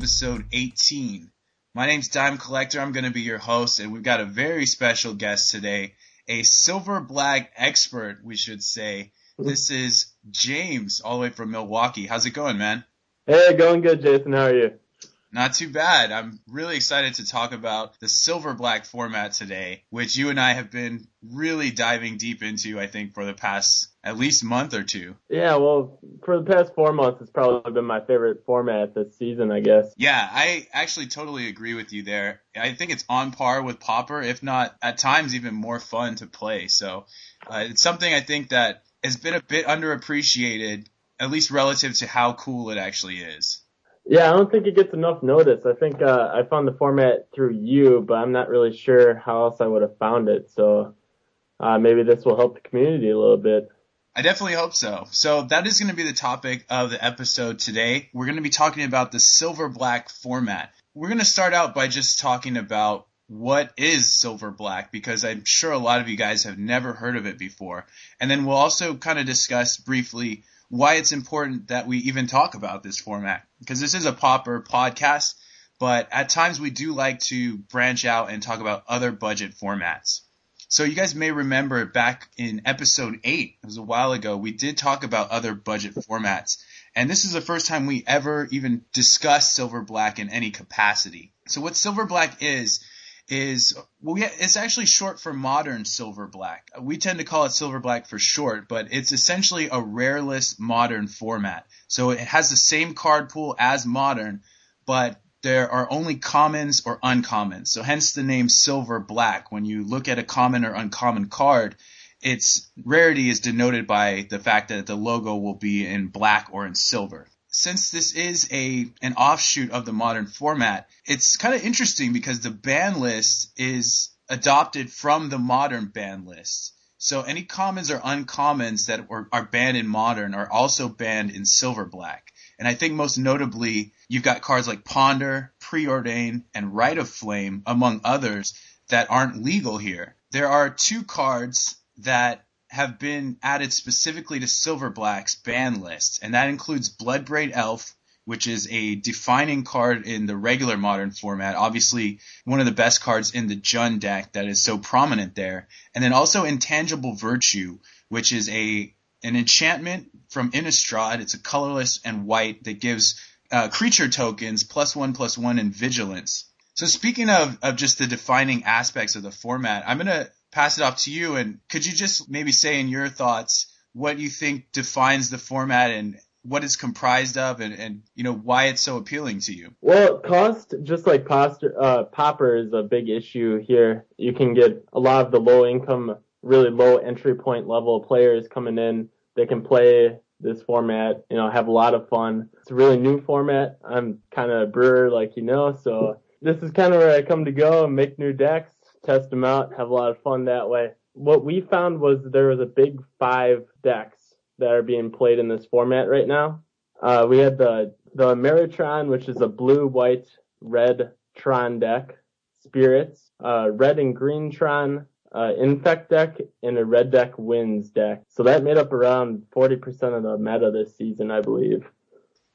episode 18. My name's Dime Collector. I'm going to be your host, and we've got a very special guest today, a silver black expert, we should say. This is James, all the way from Milwaukee. How's it going, man? Hey, going good, Jason. How are you? Not too bad. I'm really excited to talk about the silver black format today, which you and I have been really diving deep into, I think, for the past at least month or two. Yeah, well, for the past four months, it's probably been my favorite format this season, I guess. Yeah, I actually totally agree with you there. I think it's on par with Pauper, if not at times even more fun to play. So uh, it's something I think that has been a bit underappreciated, at least relative to how cool it actually is. Yeah, I don't think it gets enough notice. I think uh, I found the format through you, but I'm not really sure how else I would have found it. So uh, maybe this will help the community a little bit. I definitely hope so. So that is going to be the topic of the episode today. We're going to be talking about the silver black format. We're going to start out by just talking about what is silver black because I'm sure a lot of you guys have never heard of it before. And then we'll also kind of discuss briefly why it's important that we even talk about this format because this is a pauper podcast, but at times we do like to branch out and talk about other budget formats. So you guys may remember back in episode eight, it was a while ago, we did talk about other budget formats. And this is the first time we ever even discussed Silver Black in any capacity. So what Silver Black is, is well, yeah, it's actually short for modern silver black. We tend to call it silver black for short, but it's essentially a rareless modern format. So it has the same card pool as modern, but there are only commons or uncommons. So hence the name silver black. When you look at a common or uncommon card, its rarity is denoted by the fact that the logo will be in black or in silver since this is a an offshoot of the modern format, it's kind of interesting because the ban list is adopted from the modern ban list. So any commons or uncommons that are, are banned in modern are also banned in silver black. And I think most notably, you've got cards like Ponder, Preordain, and Rite of Flame, among others, that aren't legal here. There are two cards that have been added specifically to Silver Black's ban list, and that includes Bloodbraid Elf, which is a defining card in the regular modern format. Obviously, one of the best cards in the Jund deck that is so prominent there. And then also Intangible Virtue, which is a an enchantment from Innistrad. It's a colorless and white that gives uh, creature tokens plus one plus one in vigilance. So speaking of, of just the defining aspects of the format, I'm gonna pass it off to you. And could you just maybe say in your thoughts what you think defines the format and what it's comprised of and, and you know why it's so appealing to you? Well, cost, just like poster, uh, Pauper is a big issue here. You can get a lot of the low income, really low entry point level players coming in. They can play this format, you know, have a lot of fun. It's a really new format. I'm kind of a brewer, like you know, so this is kind of where I come to go and make new decks test them out, have a lot of fun that way. What we found was there was a big five decks that are being played in this format right now. Uh, we had the the Meritron, which is a blue, white, red Tron deck, Spirits, uh, red and green Tron, uh, Infect deck, and a red deck Winds deck. So that made up around 40% of the meta this season, I believe.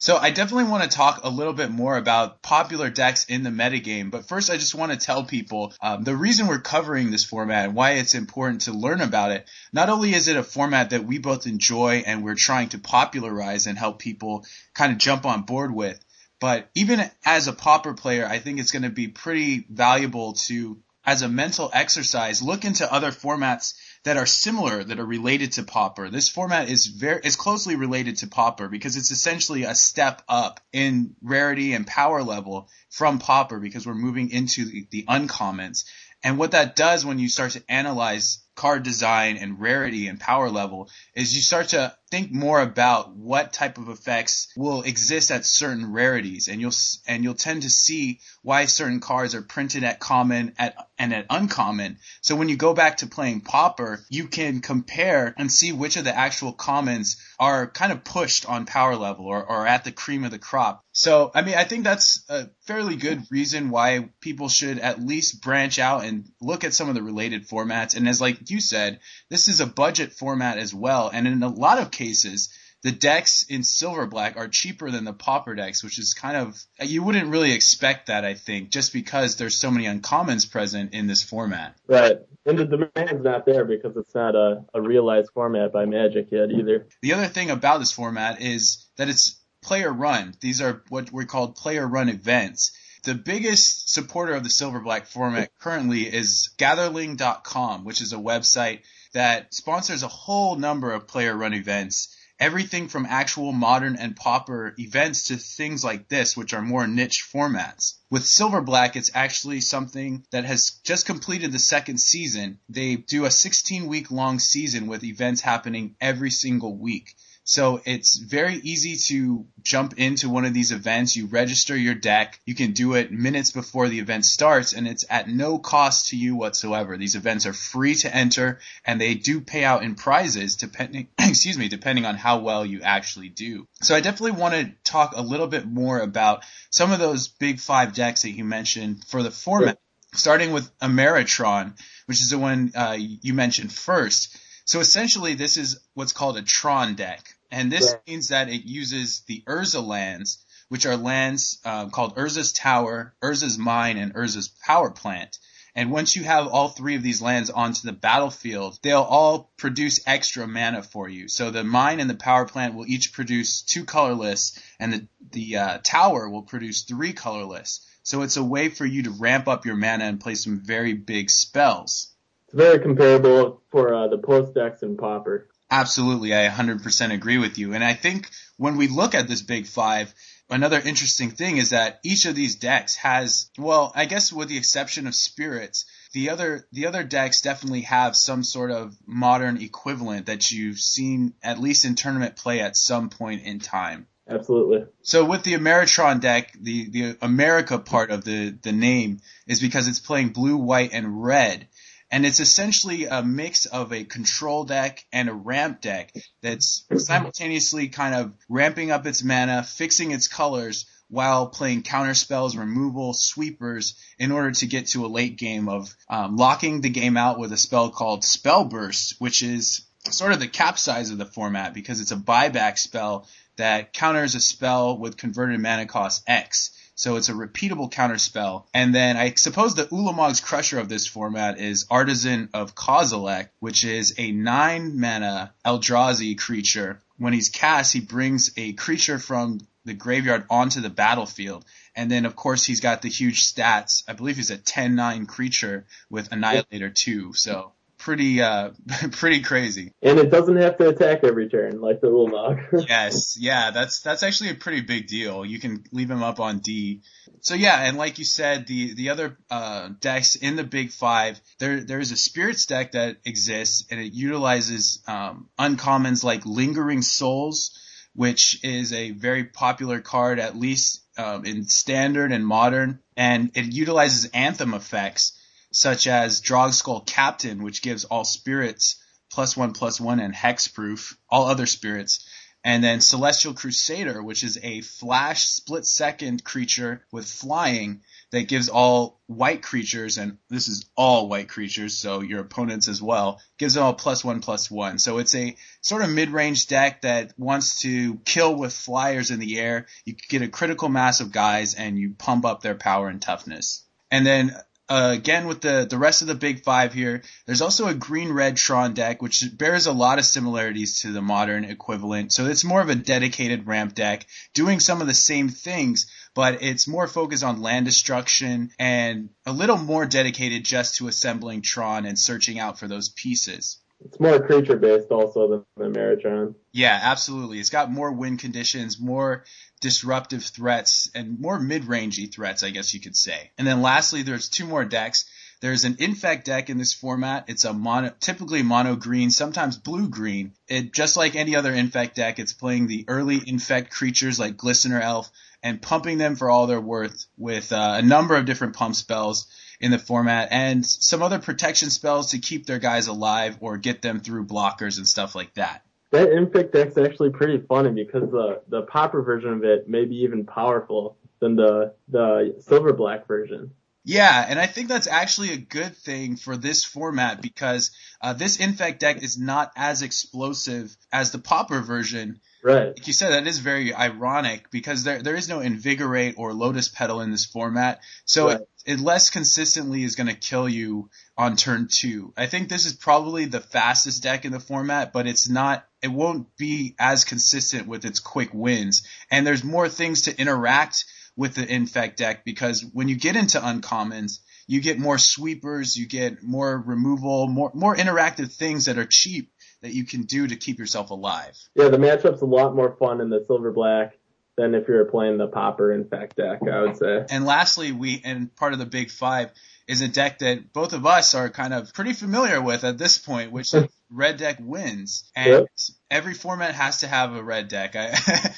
So I definitely want to talk a little bit more about popular decks in the metagame, but first I just want to tell people um, the reason we're covering this format and why it's important to learn about it. Not only is it a format that we both enjoy and we're trying to popularize and help people kind of jump on board with, but even as a pauper player, I think it's going to be pretty valuable to, as a mental exercise, look into other formats that are similar that are related to Pauper. This format is very is closely related to Pauper because it's essentially a step up in rarity and power level from Pauper because we're moving into the, the uncommons. And what that does when you start to analyze card design and rarity and power level is you start to think more about what type of effects will exist at certain rarities. And you'll and you'll tend to see why certain cards are printed at common at and at uncommon. So when you go back to playing pauper you can compare and see which of the actual commons are kind of pushed on power level or, or at the cream of the crop. So i mean i think that's a fairly good reason why people should at least branch out and look at some of the related formats. And as like you said, this is a budget format as well. And in a lot of cases, the decks in silver black are cheaper than the pauper decks, which is kind of you wouldn't really expect that, I think, just because there's so many uncommons present in this format. Right. And the demand's not there because it's not a, a realized format by Magic yet either. The other thing about this format is that it's player run. These are what we call player run events. The biggest supporter of the silver black format currently is gatherling.com, which is a website that sponsors a whole number of player run events everything from actual modern and pauper events to things like this, which are more niche formats. With Silver Black, it's actually something that has just completed the second season. They do a 16 week long season with events happening every single week. So it's very easy to jump into one of these events. You register your deck. You can do it minutes before the event starts and it's at no cost to you whatsoever. These events are free to enter and they do pay out in prizes depending, excuse me, depending on how well you actually do. So I definitely want to talk a little bit more about some of those big five decks that you mentioned for the format, starting with Ameritron, which is the one uh, you mentioned first. So essentially, this is what's called a Tron deck, and this right. means that it uses the Urza lands, which are lands uh, called Urza's Tower, Urza's Mine, and Urza's Power Plant. And once you have all three of these lands onto the battlefield, they'll all produce extra mana for you. So the mine and the power plant will each produce two colorless, and the the uh, tower will produce three colorless. So it's a way for you to ramp up your mana and play some very big spells It's very comparable for uh, the post decks and Pauper. Absolutely, I 100% agree with you. And I think when we look at this big five, another interesting thing is that each of these decks has, well, I guess with the exception of spirits, the other the other decks definitely have some sort of modern equivalent that you've seen at least in tournament play at some point in time. Absolutely. So with the Ameritron deck, the the America part of the the name is because it's playing blue, white, and red and it's essentially a mix of a control deck and a ramp deck that's simultaneously kind of ramping up its mana, fixing its colors, while playing counter spells, removal, sweepers in order to get to a late game of um, locking the game out with a spell called Spell Burst, which is sort of the capsize of the format because it's a buyback spell that counters a spell with converted mana cost X. So it's a repeatable counterspell. And then I suppose the Ulamog's Crusher of this format is Artisan of Kozilek, which is a nine mana Eldrazi creature. When he's cast, he brings a creature from the graveyard onto the battlefield. And then, of course, he's got the huge stats. I believe he's a 10-9 creature with Annihilator 2. So pretty uh pretty crazy. And it doesn't have to attack every turn like the Ulamog. yes, yeah, that's that's actually a pretty big deal. You can leave him up on D. So yeah, and like you said, the the other uh, decks in the Big Five, there there's a Spirits deck that exists, and it utilizes um, uncommons like Lingering Souls, which is a very popular card, at least um, in Standard and Modern, and it utilizes Anthem effects such as Drogskol Captain, which gives all spirits plus one plus one and hexproof, all other spirits. And then Celestial Crusader, which is a flash split second creature with flying that gives all white creatures, and this is all white creatures, so your opponents as well, gives them all plus one plus one. So it's a sort of mid range deck that wants to kill with flyers in the air. You get a critical mass of guys and you pump up their power and toughness. And then uh, again with the the rest of the big five here. There's also a green red Tron deck, which bears a lot of similarities to the modern equivalent. So it's more of a dedicated ramp deck, doing some of the same things, but it's more focused on land destruction and a little more dedicated just to assembling Tron and searching out for those pieces. It's more creature based also than the Ameritron. Yeah, absolutely. It's got more win conditions, more disruptive threats and more mid-rangey threats, I guess you could say. And then lastly, there's two more decks. There's an infect deck in this format. It's a mono, typically mono green, sometimes blue green. It just like any other infect deck, it's playing the early infect creatures like Glistener Elf and pumping them for all they're worth with uh, a number of different pump spells in the format and some other protection spells to keep their guys alive or get them through blockers and stuff like that that infect deck's actually pretty funny because the the pauper version of it may be even powerful than the the silver black version. Yeah, and I think that's actually a good thing for this format because uh, this infect deck is not as explosive as the pauper version. Right. Like you said, that is very ironic because there there is no invigorate or lotus petal in this format, so Right. it, it less consistently is going to kill you on turn two. I think this is probably the fastest deck in the format, but it's not. It won't be as consistent with its quick wins, and there's more things to interact with the infect deck because when you get into uncommons, you get more sweepers, you get more removal, more more interactive things that are cheap that you can do to keep yourself alive. Yeah, the matchup's a lot more fun in the silver black than if you're playing the pauper infect deck, I would say. And lastly, we and part of the big five is a deck that both of us are kind of pretty familiar with at this point, which is red deck wins. And Yep. every format has to have a red deck. I,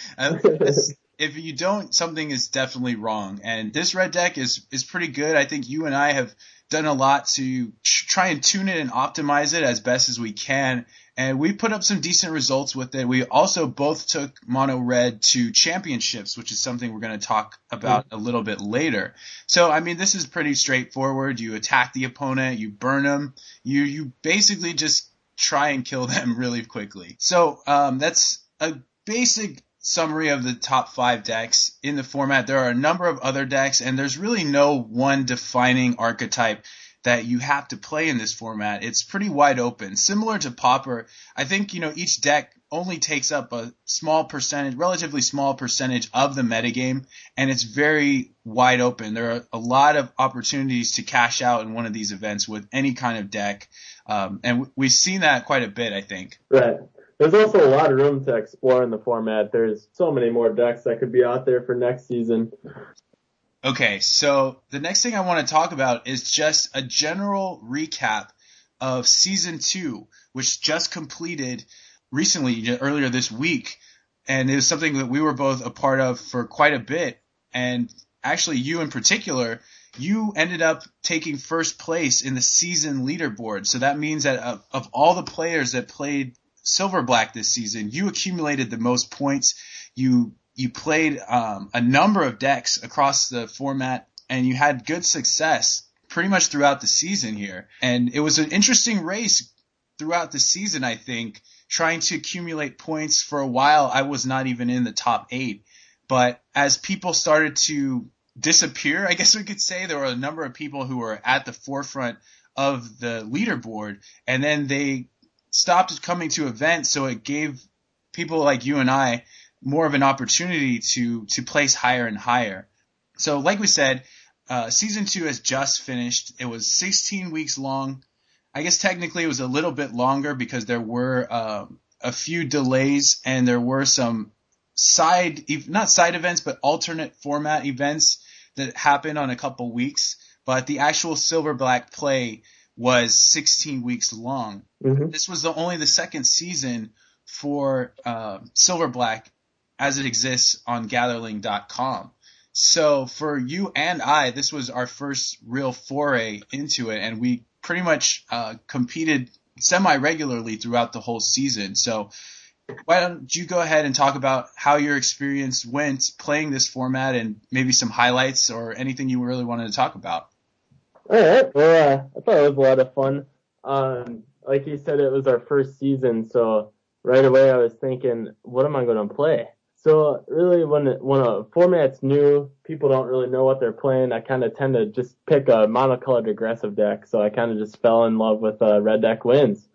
I if you don't, something is definitely wrong. And this red deck is is pretty good. I think you and I have done a lot to tr- try and tune it and optimize it as best as we can. And we put up some decent results with it. We also both took mono red to championships, which is something we're going to talk about a little bit later. So, I mean, this is pretty straightforward. You attack the opponent, you burn them, you, you basically just try and kill them really quickly. So, um, that's a basic summary of the top five decks in the format. There are a number of other decks, and there's really no one defining archetype that you have to play in this format. It's pretty wide open. Similar to Pauper, I think, you know, each deck only takes up a small percentage, relatively small percentage of the metagame, and it's very wide open. There are a lot of opportunities to cash out in one of these events with any kind of deck. Um, and we've seen that quite a bit, I think. Right. There's also a lot of room to explore in the format. There's so many more decks that could be out there for next season. Okay, so the next thing I want to talk about is just a general recap of season two, which just completed recently, earlier this week. And it was something that we were both a part of for quite a bit. And actually, you in particular, you ended up taking first place in the season leaderboard. So that means that of, of all the players that played Silver Black this season, you accumulated the most points. You you played um, a number of decks across the format, and you had good success pretty much throughout the season here. And it was an interesting race throughout the season. I think trying to accumulate points for a while. I was not even in the top eight, but as people started to disappear, I guess we could say there were a number of people who were at the forefront of the leaderboard, and then they stopped coming to events, so it gave people like you and I more of an opportunity to to place higher and higher. So, like we said, uh, season two has just finished. It was 16 weeks long. I guess technically it was a little bit longer because there were um, a few delays and there were some side, not side events, but alternate format events that happened on a couple weeks. But the actual Silver Black play was 16 weeks long. hmm This was the only the second season for uh, Silver Black as it exists on Gatherling.com. So for you and I, this was our first real foray into it, and we pretty much uh, competed semi regularly throughout the whole season. So why don't you go ahead and talk about how your experience went playing this format and maybe some highlights or anything you really wanted to talk about? All right. Well, uh, I thought it was a lot of fun. Um, like you said, it was our first season, so right away I was thinking, what am I going to play? So really, when when a format's new, people don't really know what they're playing. I kind of tend to just pick a monocolored aggressive deck. So I kind of just fell in love with uh, red deck wins.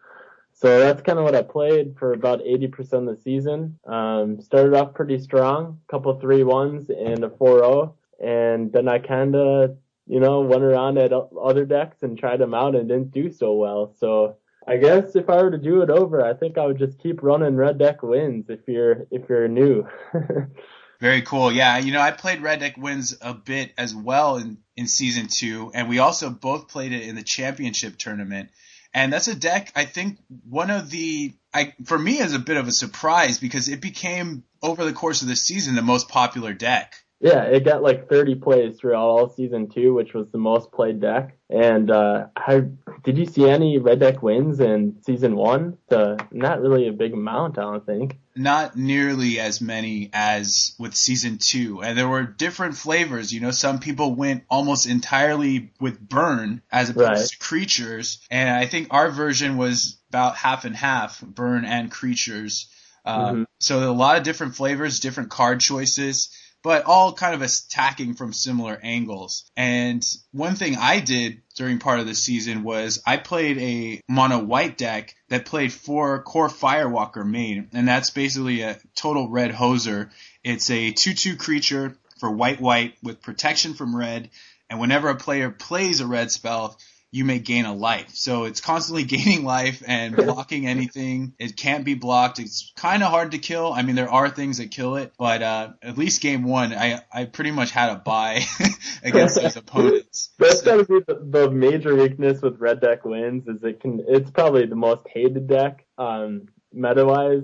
So that's kind of what I played for about 80% of the season. Um, started off pretty strong, couple three ones and a 4-0, and then I kind of you know, went around at other decks and tried them out and didn't do so well. So I guess if I were to do it over, I think I would just keep running red deck wins if you're if you're new. Very cool. Yeah, you know, I played Red Deck Wins a bit as well in, in season two, and we also both played it in the championship tournament. And that's a deck I think one of the I for me is a bit of a surprise because it became over the course of the season the most popular deck. Yeah, it got like 30 plays throughout all season two, which was the most played deck. And uh, I, did you see any red deck wins in season one? So not really a big amount, I don't think. Not nearly as many as with season two, and there were different flavors. You know, some people went almost entirely with burn as opposed Right. to creatures, and I think our version was about half and half, burn and creatures. Uh, Mhm. So a lot of different flavors, different card choices, but all kind of attacking from similar angles. And one thing I did during part of the season was I played a mono white deck that played four Kor Firewalker main, and that's basically a total red hoser. It's a 2-2 creature for white white with protection from red, and whenever a player plays a red spell, you may gain a life. So it's constantly gaining life and blocking anything. It can't be blocked. It's kind of hard to kill. I mean, there are things that kill it, but uh, at least game one, I, I pretty much had a bye against those opponents. That's So- gotta be the, the major weakness with red deck wins is it can it's probably the most hated deck um meta wise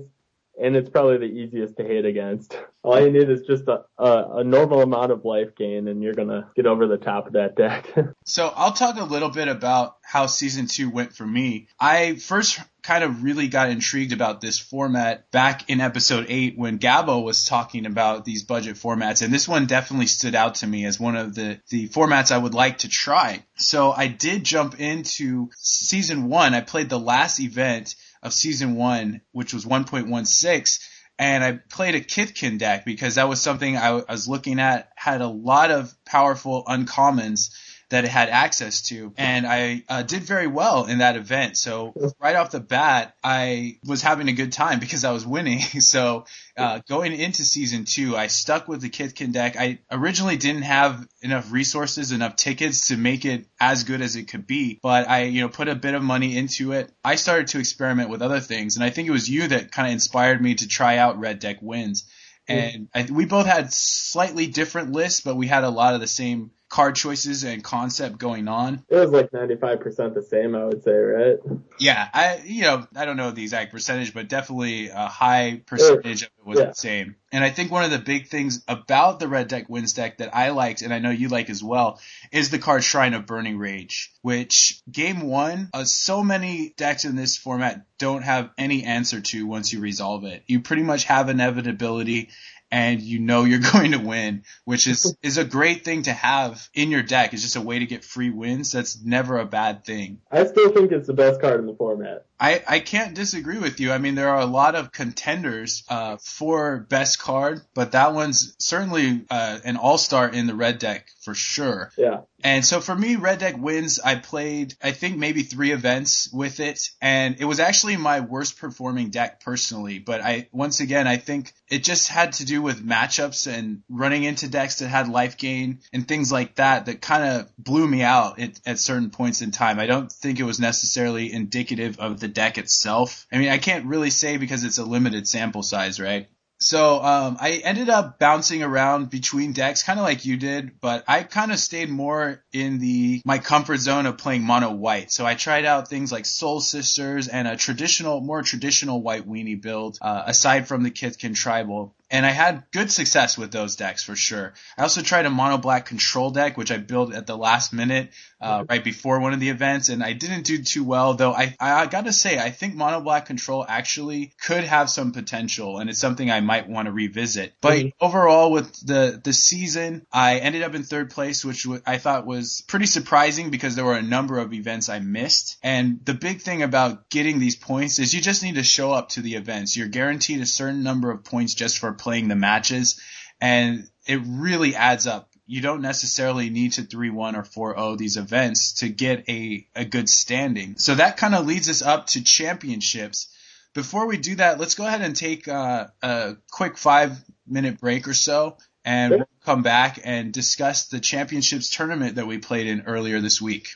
and it's probably the easiest to hate against. All you need is just a, a, a normal amount of life gain and you're gonna get over the top of that deck. So I'll talk a little bit about how season two went for me. I first kind of really got intrigued about this format back in episode eight when Gabo was talking about these budget formats, and this one definitely stood out to me as one of the, the formats I would like to try. So I did jump into season one. I played the last event of season one, which was 1.16 and I played a Kithkin deck because that was something I, I was looking at, had a lot of powerful uncommons that it had access to, and I uh, did very well in that event. So right off the bat, I was having a good time because I was winning. So uh, going into season two, I stuck with the Kithkin deck. I originally didn't have enough resources, enough tickets to make it as good as it could be, but I, you know, put a bit of money into it. I started to experiment with other things, and I think it was you that kind of inspired me to try out Red Deck Wins. And I, we both had slightly different lists, but we had a lot of the same card choices and concept going on. it was like 95% the same, I would say, right? Yeah, I you know I don't know the exact percentage, but definitely a high percentage of it was Yeah. the same. And I think one of the big things about the Red Deck Wins deck that I liked, and I know you like as well, is the card Shrine of Burning Rage, which game one, uh, so many decks in this format don't have any answer to once you resolve it. You pretty much have inevitability and you know you're going to win, which is is a great thing to have in your deck. It's just a way to get free wins. That's never a bad thing. I still think it's the best card in the format. I, I can't disagree with you. I mean, there are a lot of contenders uh, for best card, but that one's certainly uh, an all star in the red deck for sure. Yeah. And so for me, Red Deck wins. I played, I think maybe three events with it, and it was actually my worst performing deck personally. But I, once again, I think it just had to do with matchups and running into decks that had life gain and things like that that kind of blew me out at, at certain points in time. I don't think it was necessarily indicative of the deck itself. I mean, I can't really say because it's a limited sample size, right? So um, I ended up bouncing around between decks, kind of like you did, but I kind of stayed more in the my comfort zone of playing mono white. So I tried out things like Soul Sisters and a traditional, more traditional white weenie build, uh, aside from the Kithkin Tribal. And I had good success with those decks for sure. I also tried a mono black control deck, which I built at the last minute, uh, right before one of the events, and I didn't do too well. Though I, I gotta say, I think mono black control actually could have some potential, and it's something I might want to revisit. But Mhm. overall, with the the season, I ended up in third place, which w- I thought was pretty surprising because there were a number of events I missed. And the big thing about getting these points is you just need to show up to the events. You're guaranteed a certain number of points just for playing the matches, and it really adds up. You don't necessarily need to 3-1 or 4-0 these events to get a, a good standing. So that kind of leads us up to championships. Before we do that, let's go ahead and take uh, a quick five minute break or so, and Sure. we'll come back and discuss the championships tournament that we played in earlier this week.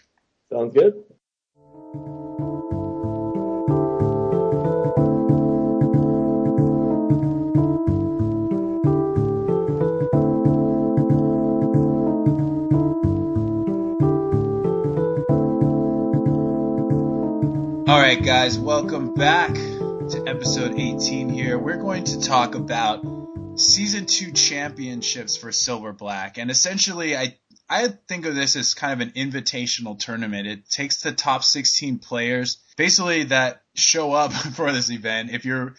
Sounds good. All right, guys, welcome back to episode 18 here. We're going to talk about season two championships for Silver Black, and essentially, I I think of this as kind of an invitational tournament. It takes the top 16 players, basically that show up for this event. If you're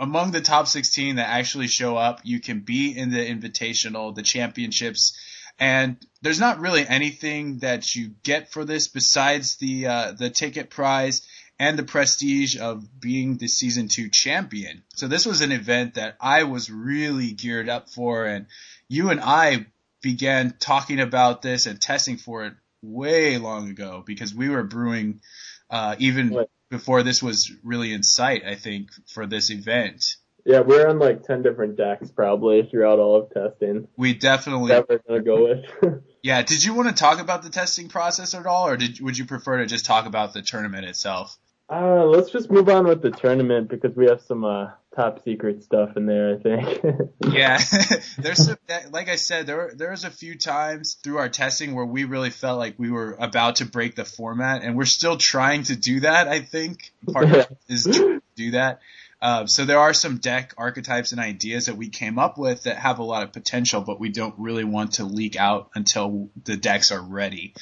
among the top 16 that actually show up, you can be in the invitational, the championships. And there's not really anything that you get for this besides the uh, the ticket prize and the prestige of being the season two champion. So this was an event that I was really geared up for, and you and I began talking about this and testing for it way long ago because we were brewing uh, even before this was really in sight. I think for this event. Yeah, we're on like ten different decks probably throughout all of testing. We definitely that we're gonna go with. yeah, did you want to talk about the testing process at all, or did would you prefer to just talk about the tournament itself? Uh, let's just move on with the tournament because we have some uh, top secret stuff in there. I think. yeah, there's some, like I said, there there was a few times through our testing where we really felt like we were about to break the format, and we're still trying to do that. I think part yeah. is to do that. Uh, so there are some deck archetypes and ideas that we came up with that have a lot of potential, but we don't really want to leak out until the decks are ready.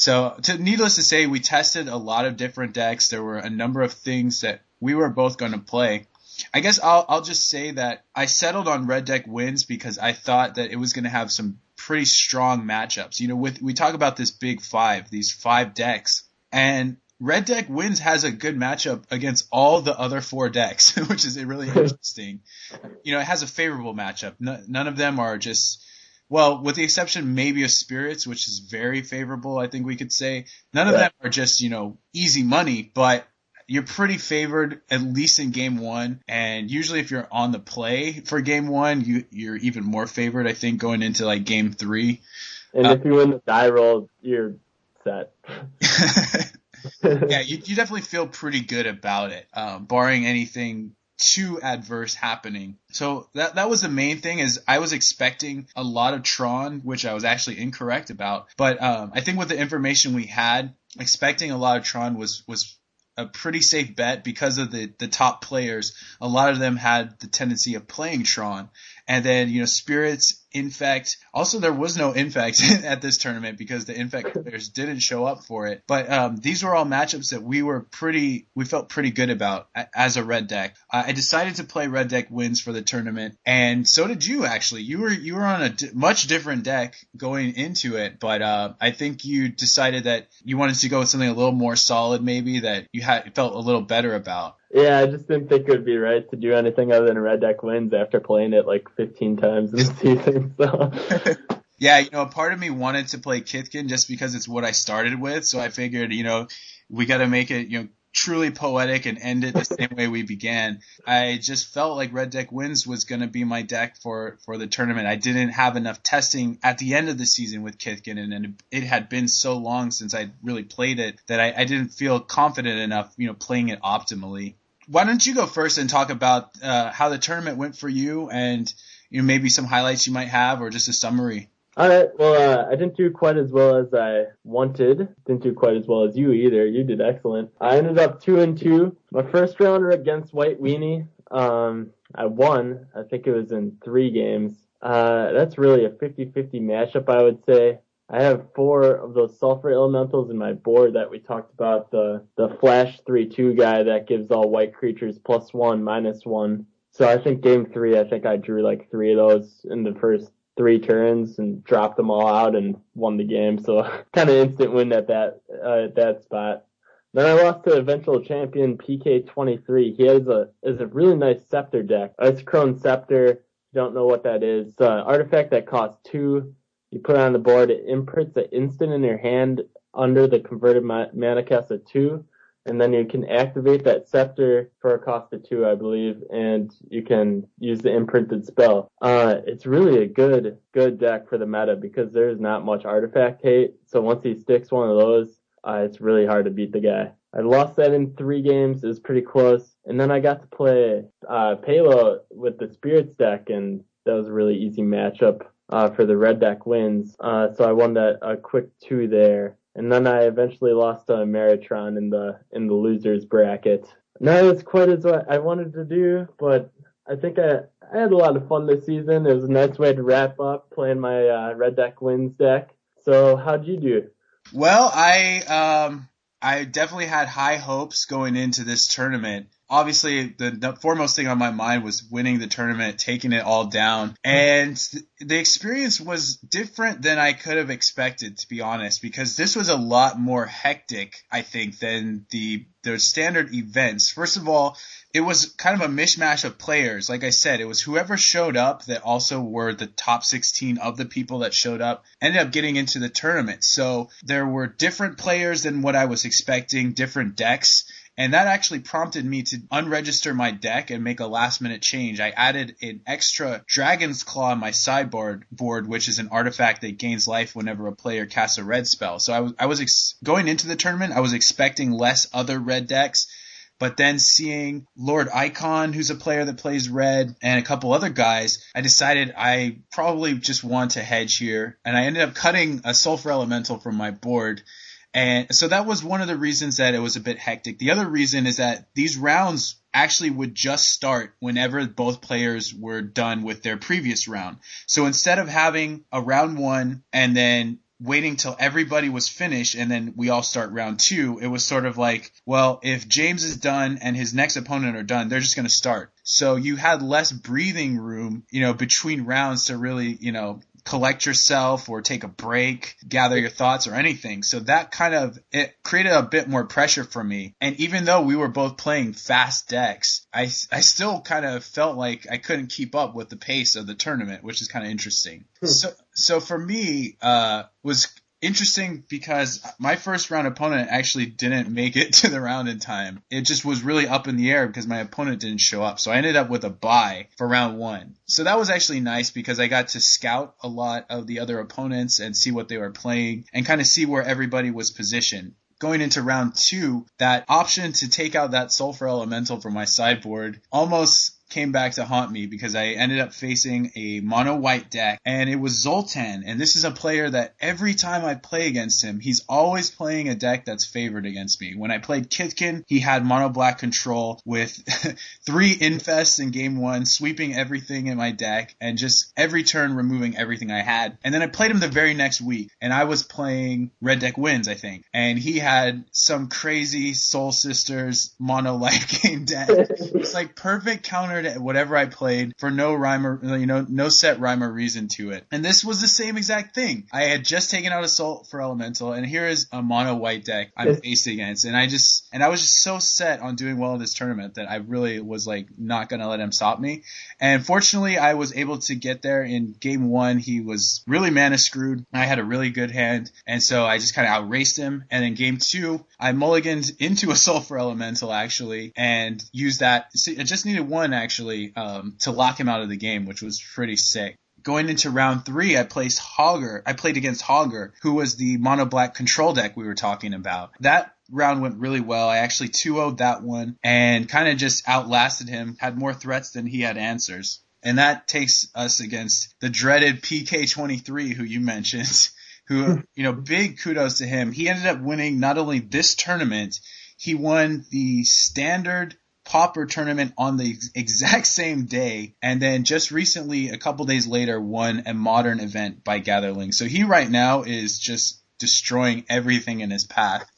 So, to, needless to say, we tested a lot of different decks. There were a number of things that we were both going to play. I guess I'll I'll just say that I settled on red deck wins because I thought that it was going to have some pretty strong matchups. You know, with we talk about this big five, these five decks, and red deck wins has a good matchup against all the other four decks, which is really interesting. you know, it has a favorable matchup. none of them are just well, with the exception maybe of spirits, which is very favorable, I think we could say. None of them are just, you know, easy money, but you're pretty favored at least in game one. And usually if you're on the play for game one, you, you're even more favored, I think, going into like game three. And uh, if you win the die roll, you're set. yeah, you, you definitely feel pretty good about it, um, barring anything too adverse happening. So that that was the main thing is I was expecting a lot of Tron, which I was actually incorrect about. But um, I think with the information we had, expecting a lot of Tron was was a pretty safe bet because of the the top players. A lot of them had the tendency of playing Tron, and then you know spirits infect. Also, there was no infect at this tournament because the infect players didn't show up for it. But um, these were all matchups that we were pretty, we felt pretty good about as a red deck. I decided to play red deck wins for the tournament, and so did you. Actually, you were you were on a d- much different deck going into it, but uh, I think you decided that you wanted to go with something a little more solid, maybe that you had felt a little better about. Yeah, I just didn't think it would be right to do anything other than red deck wins after playing it like 15 times the season. So. yeah, you know, a part of me wanted to play Kithkin just because it's what I started with. So I figured, you know, we got to make it, you know, truly poetic and end it the same way we began. I just felt like Red Deck Wins was going to be my deck for, for the tournament. I didn't have enough testing at the end of the season with Kithkin, and, and it had been so long since I really played it that I, I didn't feel confident enough, you know, playing it optimally why don't you go first and talk about uh, how the tournament went for you and you know maybe some highlights you might have or just a summary. All right. Well, uh, I didn't do quite as well as I wanted. Didn't do quite as well as you either. You did excellent. I ended up two and two. My first rounder against White Weenie. Um, I won. I think it was in three games. Uh, that's really a 50-50 matchup, I would say. I have four of those sulfur elementals in my board that we talked about. The the flash three two guy that gives all white creatures plus one minus one. So I think game three, I think I drew like three of those in the first three turns and dropped them all out and won the game. So kind of instant win at that uh, at that spot. Then I lost to eventual champion PK23. He has a is a really nice scepter deck. Ice Scepter. Don't know what that is. An artifact that costs two you put it on the board, it imprints an instant in your hand under the converted mana cost of two, and then you can activate that scepter for a cost of two, I believe, and you can use the imprinted spell. Uh, it's really a good, good deck for the meta because there's not much artifact hate. So once he sticks one of those, uh, it's really hard to beat the guy. I lost that in three games. It was pretty close. And then I got to play uh, Palo with the Spirits deck, and that was a really easy matchup uh, for the red deck wins. Uh, so I won that a quick two there, and then I eventually lost to Meritron in the in the losers bracket. Not as quite as what I wanted to do, but I think I, I had a lot of fun this season. It was a nice way to wrap up playing my uh, Red Deck Wins deck. So how'd you do? Well, I um I definitely had high hopes going into this tournament. Obviously, the, the, foremost thing on my mind was winning the tournament, taking it all down. And the experience was different than I could have expected, to be honest, because this was a lot more hectic, I think, than the, the standard events. First of all, it was kind of a mishmash of players. Like I said, it was whoever showed up that also were the top 16 of the people that showed up ended up getting into the tournament. So there were different players than what I was expecting, different decks. And that actually prompted me to unregister my deck and make a last minute change. I added an extra Dragon's Claw on my sideboard board, which is an artifact that gains life whenever a player casts a red spell. So I was, I was ex- going into the tournament, I was expecting less other red decks but then seeing Lord Icon, who's a player that plays red, and a couple other guys, I decided I probably just want to hedge here. And I ended up cutting a Sulfur Elemental from my board. And so that was one of the reasons that it was a bit hectic. The other reason is that these rounds actually would just start whenever both players were done with their previous round. So instead of having a round one and then waiting till everybody was finished and then we all start round two, it was sort of like, well, if James is done and his next opponent are done, they're just going to start. So you had less breathing room, you know, between rounds to really, you know, collect yourself or take a break, gather your thoughts or anything. So that kind of, it created a bit more pressure for me. And even though we were both playing fast decks, I, I still kind of felt like I couldn't keep up with the pace of the tournament, which is kind of interesting. Hmm. So, so for me, uh, was interesting because my first round opponent actually didn't make it to the round in time. It just was really up in the air because my opponent didn't show up. So I ended up with a bye for round one. So that was actually nice because I got to scout a lot of the other opponents and see what they were playing and kind of see where everybody was positioned going into round two, that option to take out that sulfur elemental from my sideboard almost came back to haunt me because I ended up facing a mono white deck and it was Zoltan. And this is a player that every time I play against him, he's always playing a deck that's favored against me. When I played Kithkin, he had mono black control with three infests in game one, sweeping everything in my deck and just every turn removing everything I had. And then I played him the very next week and I was playing Red Deck Wins, I think. And he had some crazy Soul Sisters mono light game deck. it's like perfect counter whatever I played for no rhyme or, you know, no set rhyme or reason to it. And this was the same exact thing. I had just taken out a Sulfur Elemental and here is a mono white deck I'm faced against. And I just, and I was just so set on doing well in this tournament that I really was like not going to let him stop me. And fortunately I was able to get there in game one. He was really mana screwed. I had a really good hand. And so I just kind of outraced him. And in game two, I mulliganed into a for Elemental actually and used that. I just needed one actually actually um, to lock him out of the game, which was pretty sick. Going into round three, I placed Hogger. I played against Hogger, who was the mono black control deck we were talking about. That round went really well. I actually 2-0'd that one and kind of just outlasted him, had more threats than he had answers. And that takes us against the dreaded PK23 who you mentioned, who, you know, big kudos to him. He ended up winning not only this tournament, he won the standard Pauper tournament on the exact same day, and then just recently, a couple days later, won a modern event by Gatherling. So he right now is just destroying everything in his path.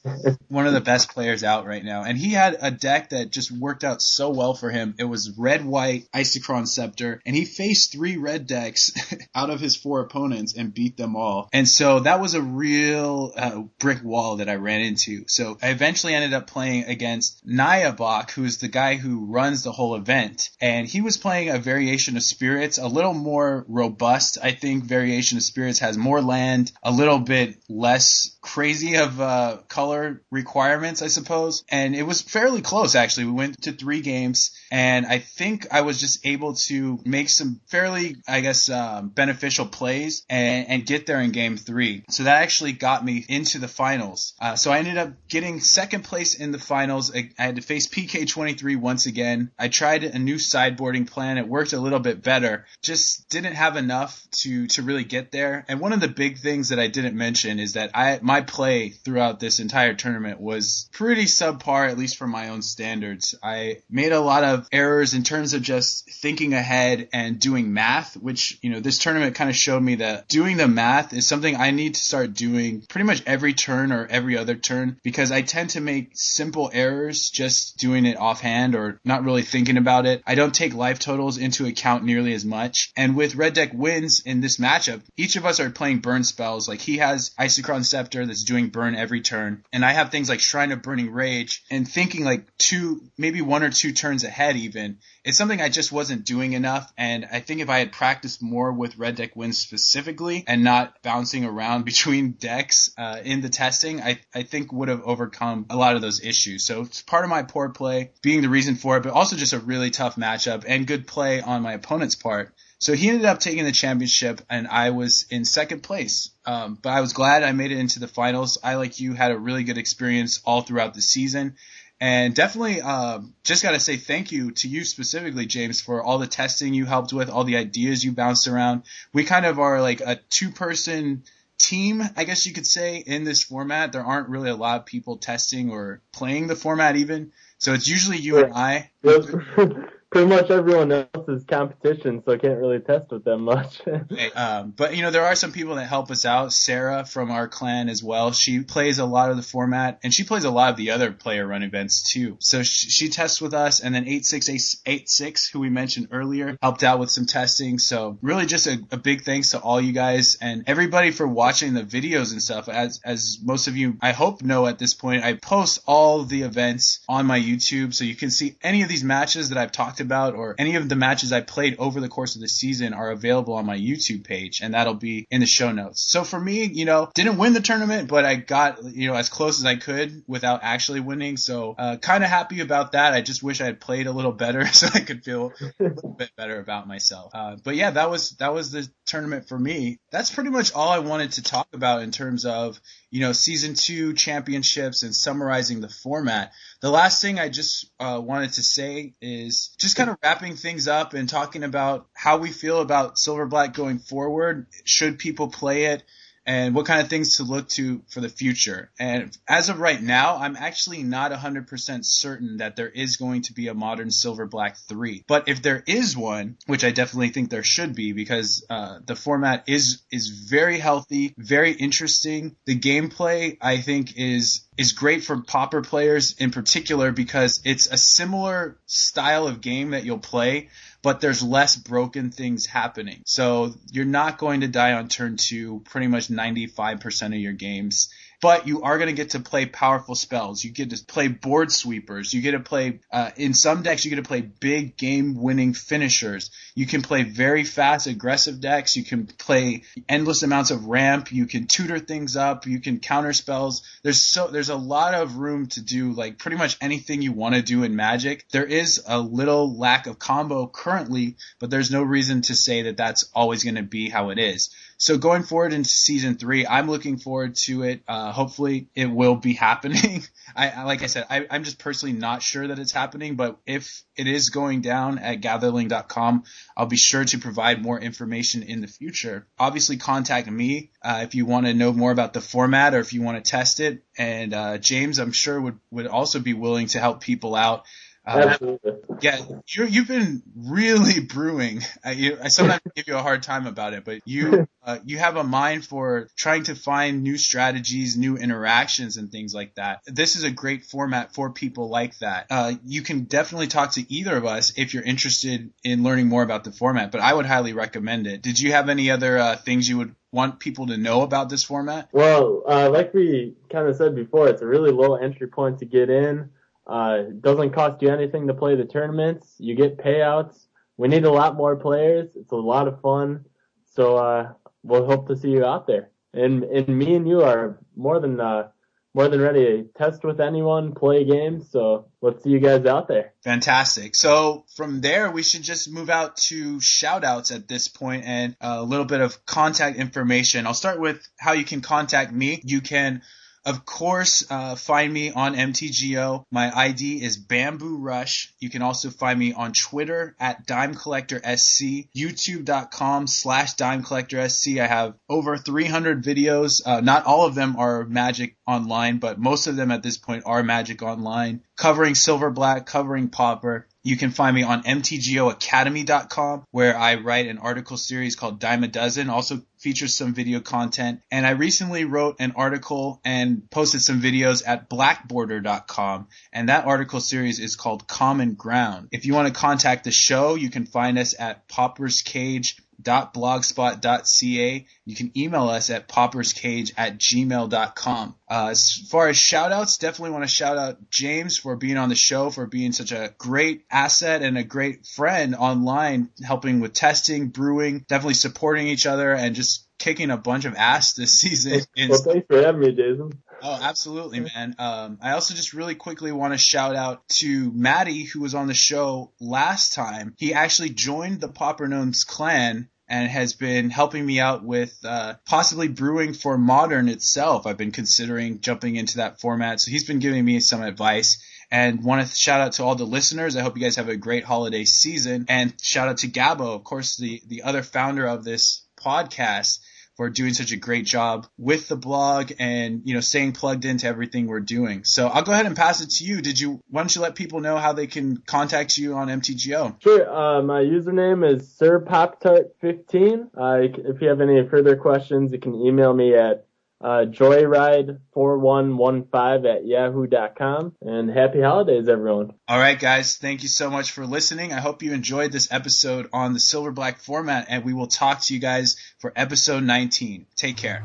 One of the best players out right now. And he had a deck that just worked out so well for him. It was red white Isochron Scepter, and he faced three red decks out of his four opponents and beat them all. And so that was a real uh, brick wall that I ran into. So I eventually ended up playing against Nyabok, who's the guy who runs the whole event. And he was playing a variation of spirits, a little more robust. I think variation of spirits has more land, a little bit less less crazy of uh, color requirements, I suppose. And it was fairly close, actually. We went to three games, and I think I was just able to make some fairly, I guess, um, beneficial plays and, and, get there in game three. So that actually got me into the finals. Uh, so I ended up getting second place in the finals. I, I had to face PK23 once again. I tried a new sideboarding plan. It worked a little bit better. Just didn't have enough to to really get there. And one of the big things that I didn't mention is that I my play throughout this entire entire tournament was pretty subpar, at least for my own standards. I made a lot of errors in terms of just thinking ahead and doing math, which, you know, this tournament kind of showed me that doing the math is something I need to start doing pretty much every turn or every other turn because I tend to make simple errors just doing it offhand or not really thinking about it. I don't take life totals into account nearly as much. And with Red Deck wins in this matchup, each of us are playing burn spells. Like he has Isochron Scepter that's doing burn every turn. And I have things like Shrine of Burning Rage and thinking like two, maybe one or two turns ahead even. It's something I just wasn't doing enough. And I think if I had practiced more with Red Deck wins specifically and not bouncing around between decks uh, in the testing, I, I think would have overcome a lot of those issues. So it's part of my poor play being the reason for it, but also just a really tough matchup and good play on my opponent's part. So he ended up taking the championship, and I was in second place. Um, but I was glad I made it into the finals. I, like you, had a really good experience all throughout the season. And definitely, um, just got to say thank you to you specifically, James, for all the testing you helped with, all the ideas you bounced around. We kind of are like a two person team, I guess you could say, in this format. There aren't really a lot of people testing or playing the format even. So it's usually you and I. pretty much everyone else is competition, so I can't really test with them much. um, but you know, there are some people that help us out. Sarah from our clan as well. She plays a lot of the format, and she plays a lot of the other player run events too. So she, she tests with us, and then eight six eight six, who we mentioned earlier, helped out with some testing. So really, just a, a big thanks to all you guys and everybody for watching the videos and stuff. As as most of you, I hope know at this point, I post all the events on my YouTube, so you can see any of these matches that I've talked about or any of the matches I played over the course of the season are available on my YouTube page and that'll be in the show notes. So for me, you know, didn't win the tournament, but I got, you know, as close as I could without actually winning. So, uh, kind of happy about that. I just wish I had played a little better so I could feel a little bit better about myself. Uh, but yeah, that was, that was the tournament for me. That's pretty much all I wanted to talk about in terms of, you know, season two championships and summarizing the format. The last thing I just uh, wanted to say is just kind of wrapping things up and talking about how we feel about Silver Black going forward. Should people play it? And what kind of things to look to for the future. And as of right now, I'm actually not 100% certain that there is going to be a modern Silver Black 3. But if there is one, which I definitely think there should be because uh, the format is is very healthy, very interesting. The gameplay I think is is great for Pauper players in particular because it's a similar style of game that you'll play but there's less broken things happening. So you're not going to die on turn two pretty much 95% of your games but you are going to get to play powerful spells. You get to play board sweepers. You get to play, uh, in some decks, you get to play big game winning finishers. You can play very fast, aggressive decks. You can play endless amounts of ramp. You can tutor things up. You can counter spells. There's so, there's a lot of room to do like pretty much anything you want to do in Magic. There is a little lack of combo currently, but there's no reason to say that that's always going to be how it is. So going forward into season three, I'm looking forward to it. Uh, hopefully it will be happening. I, like I said, I, am just personally not sure that it's happening, but if it is going down at gatherling.com, I'll be sure to provide more information in the future. Obviously contact me, uh, if you want to know more about the format or if you want to test it. And, uh, James, I'm sure would, would also be willing to help people out uh, Absolutely. Yeah, you you've been really brewing. I, you, I sometimes give you a hard time about it, but you uh, you have a mind for trying to find new strategies, new interactions, and things like that. This is a great format for people like that. Uh, you can definitely talk to either of us if you're interested in learning more about the format, but I would highly recommend it. Did you have any other uh, things you would want people to know about this format? Well, uh, like we kind of said before, it's a really low entry point to get in. Uh, it doesn't cost you anything to play the tournaments. You get payouts. We need a lot more players. It's a lot of fun. So uh, we'll hope to see you out there. And and me and you are more than uh, more than ready to test with anyone, play games. So let's see you guys out there. Fantastic. So from there, we should just move out to shout outs at this point and a little bit of contact information. I'll start with how you can contact me. You can Of course, uh, find me on MTGO. My ID is Bamboo Rush. You can also find me on Twitter at Dime Collector SC, YouTube.com slash Dime Collector SC. I have over 300 videos. Uh, not all of them are Magic Online, but most of them at this point are Magic Online, covering Silver Black, covering Pauper. You can find me on mtgoacademy.com where I write an article series called Dime a Dozen, also features some video content. And I recently wrote an article and posted some videos at blackborder.com. And that article series is called Common Ground. If you want to contact the show, you can find us at Pauper's Cage blogspot.ca. You can email us at pauperscage at gmail.com. Uh, as far as shout outs, definitely want to shout out James for being on the show, for being such a great asset and a great friend online, helping with testing, brewing, definitely supporting each other and just kicking a bunch of ass this season. well, thanks for having me, Jason. Oh, absolutely, man. Um, I also just really quickly want to shout out to Maddie, who was on the show last time. He actually joined the Pauper Gnomes clan and has been helping me out with uh, possibly brewing for modern itself. I've been considering jumping into that format, so he's been giving me some advice. And want to shout out to all the listeners. I hope you guys have a great holiday season. And shout out to Gabo, of course, the the other founder of this podcast for doing such a great job with the blog and you know staying plugged into everything we're doing. So I'll go ahead and pass it to you. Did you why don't you let people know how they can contact you on MTGO? Sure. Uh, my username is sirpoptart15. Uh, if you have any further questions, you can email me at uh, joyride4115 at yahoo.com. And happy holidays, everyone. All right, guys. Thank you so much for listening. I hope you enjoyed this episode on the Silver Black format, and we will talk to you guys for episode 19. Take care.